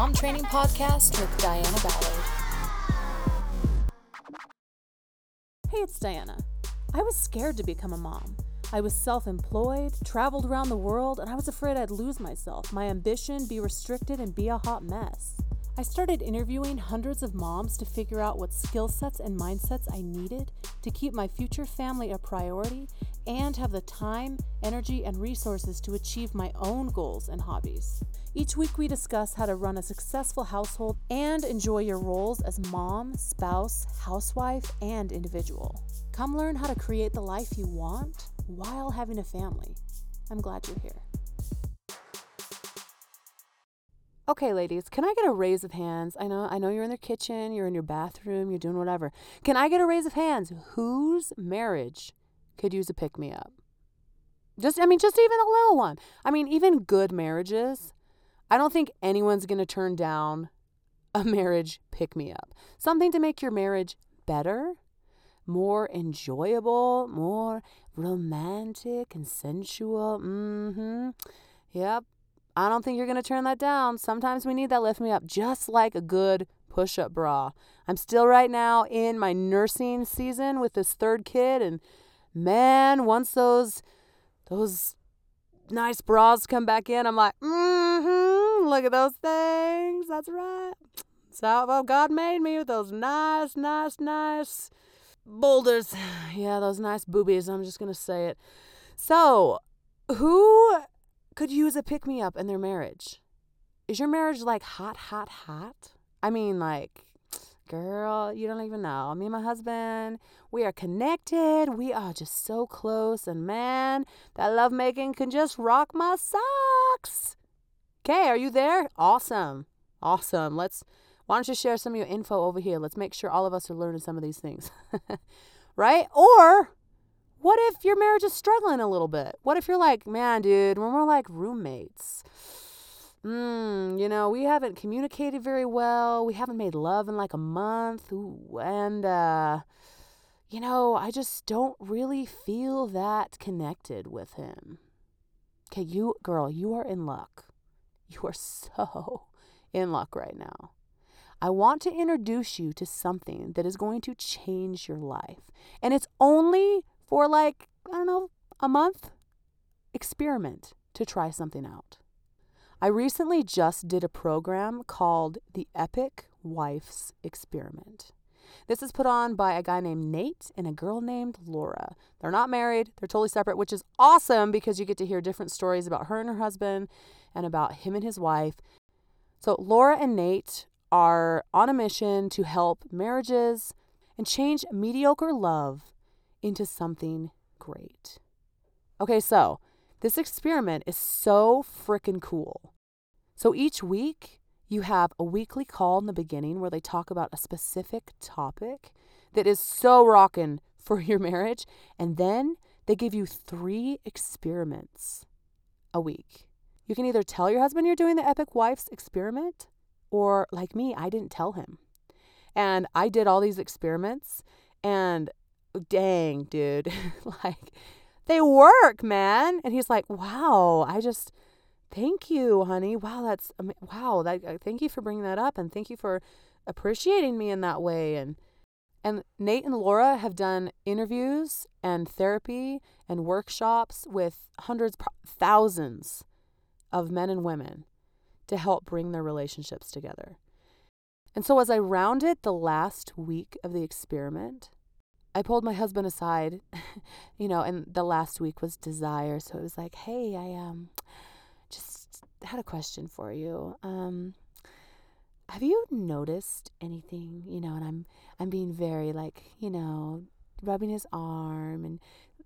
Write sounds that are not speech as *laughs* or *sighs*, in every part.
Mom Training Podcast with Diana Ballard. Hey, it's Diana. I was scared to become a mom. I was self employed, traveled around the world, and I was afraid I'd lose myself, my ambition be restricted, and be a hot mess. I started interviewing hundreds of moms to figure out what skill sets and mindsets I needed to keep my future family a priority and have the time, energy, and resources to achieve my own goals and hobbies. Each week, we discuss how to run a successful household and enjoy your roles as mom, spouse, housewife, and individual. Come learn how to create the life you want while having a family. I'm glad you're here. Okay, ladies, can I get a raise of hands? I know I know you're in the kitchen, you're in your bathroom, you're doing whatever. Can I get a raise of hands? Whose marriage could use a pick me up? Just I mean just even a little one. I mean even good marriages. I don't think anyone's going to turn down a *laughs* marriage pick me up. Something to make your marriage better, more enjoyable, more romantic and sensual. Mm Mhm. Yep. I don't think you're going to turn that down. Sometimes we need that lift me up, just like a good push up bra. I'm still right now in my nursing season with this third kid, and man, once those those nice bras come back in, I'm like, mm-hmm, look at those things. That's right. So well, God made me with those nice, nice, nice boulders. *sighs* Yeah, those nice boobies. I'm just gonna say it. So, who could use a pick me up in their marriage? Is your marriage like hot, hot, hot? I mean, like, girl, you don't even know. Me and my husband, we are connected. We are just so close. And man, that lovemaking can just rock my socks. Okay, are you there? Awesome. Awesome. Let's, why don't you share some of your info over here? Let's make sure all of us are learning some of these things. *laughs* right? Or, what if your marriage is struggling a little bit? What if you're like, man, dude, we're more like roommates? Hmm, you know, we haven't communicated very well. We haven't made love in like a month. Ooh, and, uh, you know, I just don't really feel that connected with him. Okay, you, girl, you are in luck. *laughs* You are so in luck right now. I want to introduce you to something that is going to change your life. And it's only for like, I don't know, a month. Experiment to try something out. I recently just did a program called the Epic Wives Experiment. This is put on by a guy named Nate and a girl named Laura. They're not married, they're totally separate, which is awesome because you get to hear different stories about her and her husband and about him and his wife. So, Laura and Nate are on a mission to help marriages and change mediocre love into something great. Okay, so this experiment is so freaking cool. So each week, you have a weekly call in the beginning where they talk about a specific topic that is so rocking *laughs* for your marriage. And then they give you three experiments a week. You can either tell your husband you're doing the Epic Wives experiment, or like me, I didn't tell him. And I did all these experiments, and dang, dude, *laughs* like they work, man. And he's like, wow, I just, thank you, honey. Wow, that's, wow, that, uh, thank you for bringing that up. And thank you for appreciating me in that way. And, and Nate and Laura have done interviews and therapy and workshops with hundreds, thousands of men and women to help bring their relationships together. And so, as I rounded the last week of the experiment, I pulled my husband aside, *laughs* you know, and the last week was desire. So it was like, hey, I um just had a question for you. Um, have you noticed anything, you know, and I'm I'm being very like, you know, rubbing his arm and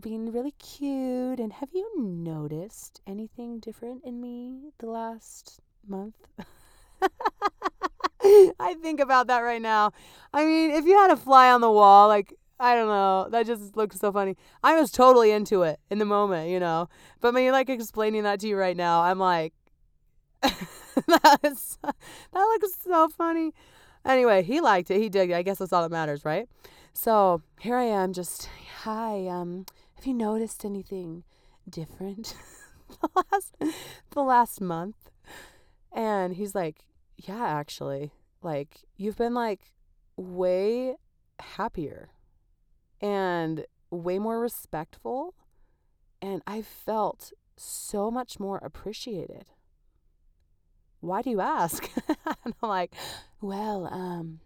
being really cute. And have you noticed anything different in me the last month? *laughs* I think about that right now. I mean, if you had a fly on the wall, like I don't know. That just looks so funny. I was totally into it in the moment, you know. But me like explaining that to you right now, I'm like, *laughs* that is that looks so funny. Anyway, he liked it. He did. I guess that's all that matters, right? So here I am, just hi. Um, have you noticed anything different *laughs* the last the last month? And he's like, yeah, actually, like you've been like way happier and way more respectful. And I felt so much more appreciated. Why do you ask? and *laughs* I'm like, well, um,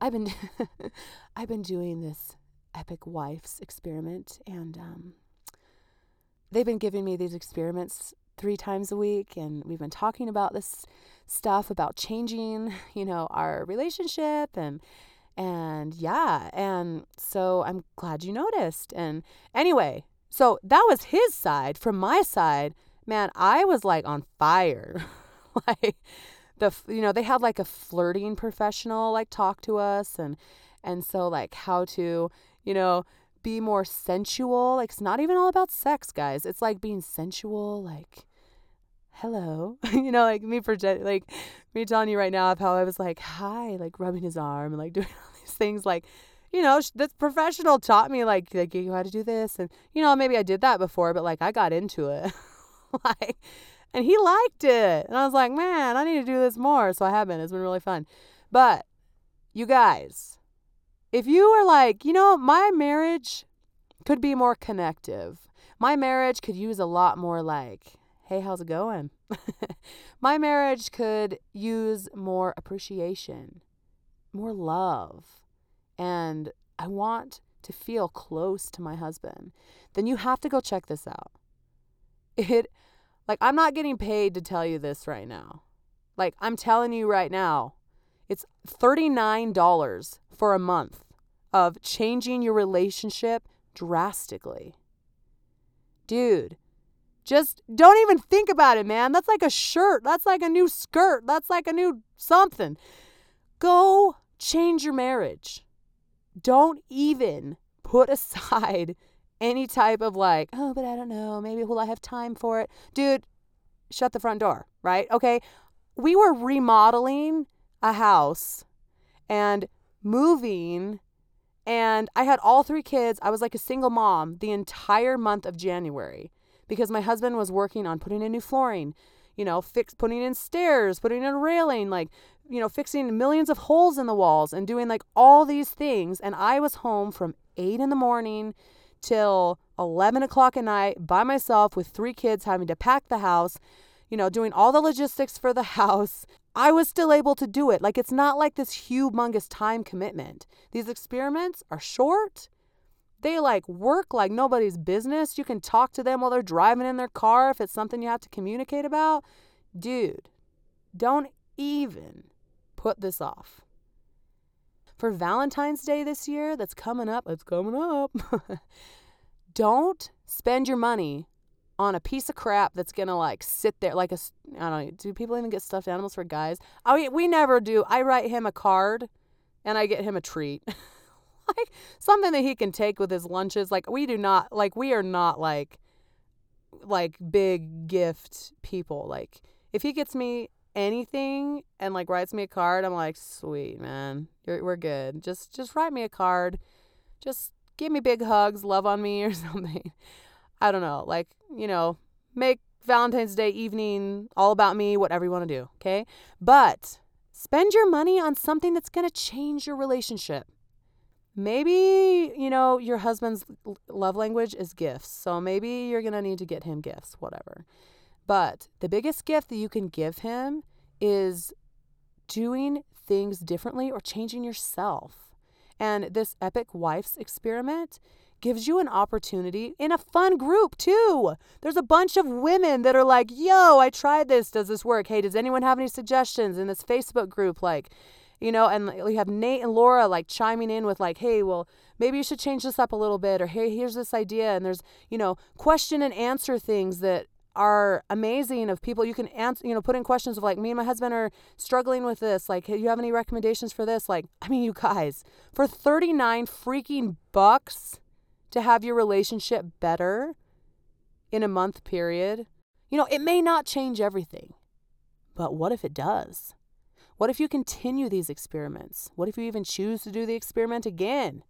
I've been *laughs* I've been doing this epic wives experiment and um, they've been giving me these experiments three times a week and we've been talking about this stuff about changing *laughs* you know our relationship and and yeah and so i'm glad you noticed and anyway so that was his side. From my side man i was like on fire. *laughs* Like the you know they had like a flirting professional like talk to us and and so like how to you know be more sensual. Like it's not even all about sex guys. It's like being sensual like hello. *laughs* You know like me project like me telling you right now of how i was like hi like rubbing his arm and like *laughs* doing things like you know this professional taught me like like you how to do this and you know maybe i did that before but like i got into it *laughs* like and he liked it. And I was like, man, I need to do this more. So I have been. It's been really fun. But you guys, if you are like, you know, my marriage could be more connective. My marriage could use a lot more like, hey, how's it going? *laughs* my marriage could use more appreciation, more love. And I want to feel close to my husband. Then you have to go check this out. It like, I'm not getting paid to tell you this right now. Like, I'm telling you right now, it's $39 for a month of changing your relationship drastically. Dude, just don't even think about it, man. That's like a shirt. That's like a new skirt. That's like a new something. Go change your marriage. Don't even put *laughs* aside any type of like, oh, but I don't know, maybe will I have time for it? Dude, shut the front door, right? Okay. We were remodeling a house and moving and I had all three kids. I was like a single mom the entire month of January because my husband was working on putting in new flooring, you know, fix putting in stairs, putting in railing, like, you know, fixing millions of holes in the walls and doing like all these things. And I was home from eight in the morning till 11 o'clock at night by myself with three kids having to pack the house, you know, doing all the logistics for the *laughs* house. I was still able to do it. Like, it's not like this humongous time commitment. These experiments are short. They like work like nobody's business. You can talk to them while they're driving in their car if it's something you have to communicate about. Dude, don't even put this off. For Valentine's Day this year, that's coming up, it's coming up. *laughs* don't spend your money on a piece of crap that's gonna like sit there like a I don't know. Do people even get stuffed animals for guys? Oh, we, we never do. I write him a card, and I get him a treat, *laughs* like something that he can take with his lunches. Like we do not like we are not like like big gift people. Like if he gets me anything and like writes me a card, I'm like, sweet man, You're, we're good. Just just write me a card. Just give me big hugs, love on me *laughs* or something. I don't know. Like, you know, make Valentine's Day evening all about me, whatever you want to do, okay? But spend your money on something that's to change your relationship. Maybe, you know, your husband's love language is gifts. So maybe you're to need to get him gifts, whatever. But the biggest gift that you can give him is doing things differently or changing yourself. And this Epic Wives experiment gives you an opportunity in a fun group too. There's a bunch of women that are like, yo, I tried this. Does this work? Hey, does anyone have any suggestions in this Facebook group? Like, you know, and we have Nate and Laura like chiming in with like, hey, well, maybe you should change this up a little bit, or hey, here's this idea. And there's, you know, question and answer things that are amazing of people. You can answer you know put in questions of like me and my husband are struggling with this. Like hey, you have any recommendations for this? Like i mean you guys for 39 freaking bucks to have your relationship better in a month period you know it may not change everything but what if it does? What if you continue these experiments? What if you even choose to do the experiment again?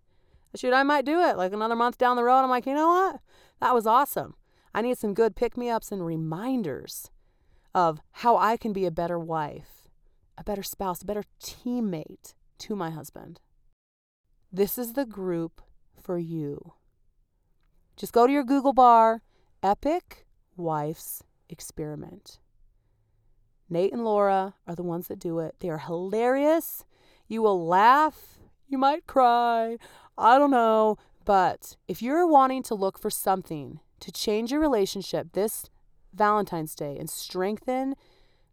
Shoot i might do it like another month down the road i'm like you know what? That was awesome I need some good pick me ups and reminders of how I can be a better wife a better spouse, a better teammate to my husband. This is the group for you. Just go to your Google bar, Epic Wives Experiment. Nate and Laura are the ones that do it. They are hilarious. You will laugh. You might cry. I don't know. But if you're wanting to look for something to change your relationship this Valentine's Day and strengthen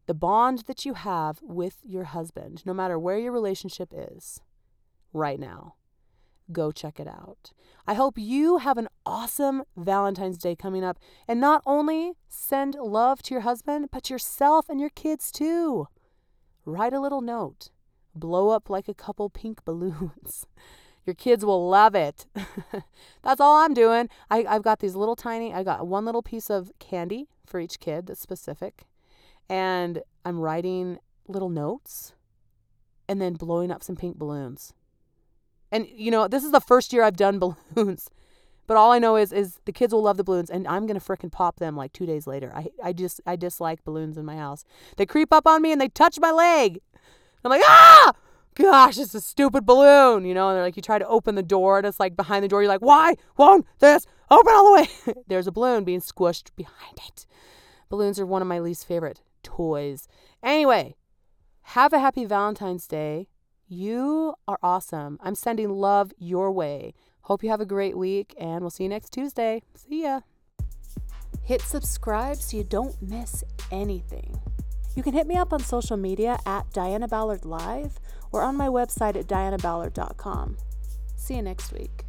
the bond that you have with your husband, no matter where your relationship is right now, go check it out. I hope you have an awesome Valentine's Day coming up and not only send love to your husband, but yourself and your kids too. Write a little note, blow up like a couple pink *laughs* balloons. Your kids will love it. *laughs* that's all I'm doing. I, I've got these little tiny, I got one little piece of candy for each kid that's specific. And I'm writing little notes and then blowing up some pink balloons. And you know, this is the first year I've done *laughs* balloons. But all I know is is the kids will love the balloons and I'm going to fricking pop them like 2 days later. I I just I dislike balloons in my house. They creep up on me and they touch my leg. I'm like, "Ah! Gosh, it's a stupid balloon." You know, and they're like you try to open the door and it's like behind the door you're like, "Why won't this open all the way?" *laughs* There's a balloon being squished behind it. Balloons are one of my least favorite toys. Anyway, have a happy Valentine's Day. You are awesome. I'm sending love your way. Hope you have a great week, and we'll see you next Tuesday. See ya. Hit subscribe so you don't miss anything. You can hit me up on social media at Diana Ballard Live or on my website at dianaballard.com. See you next week.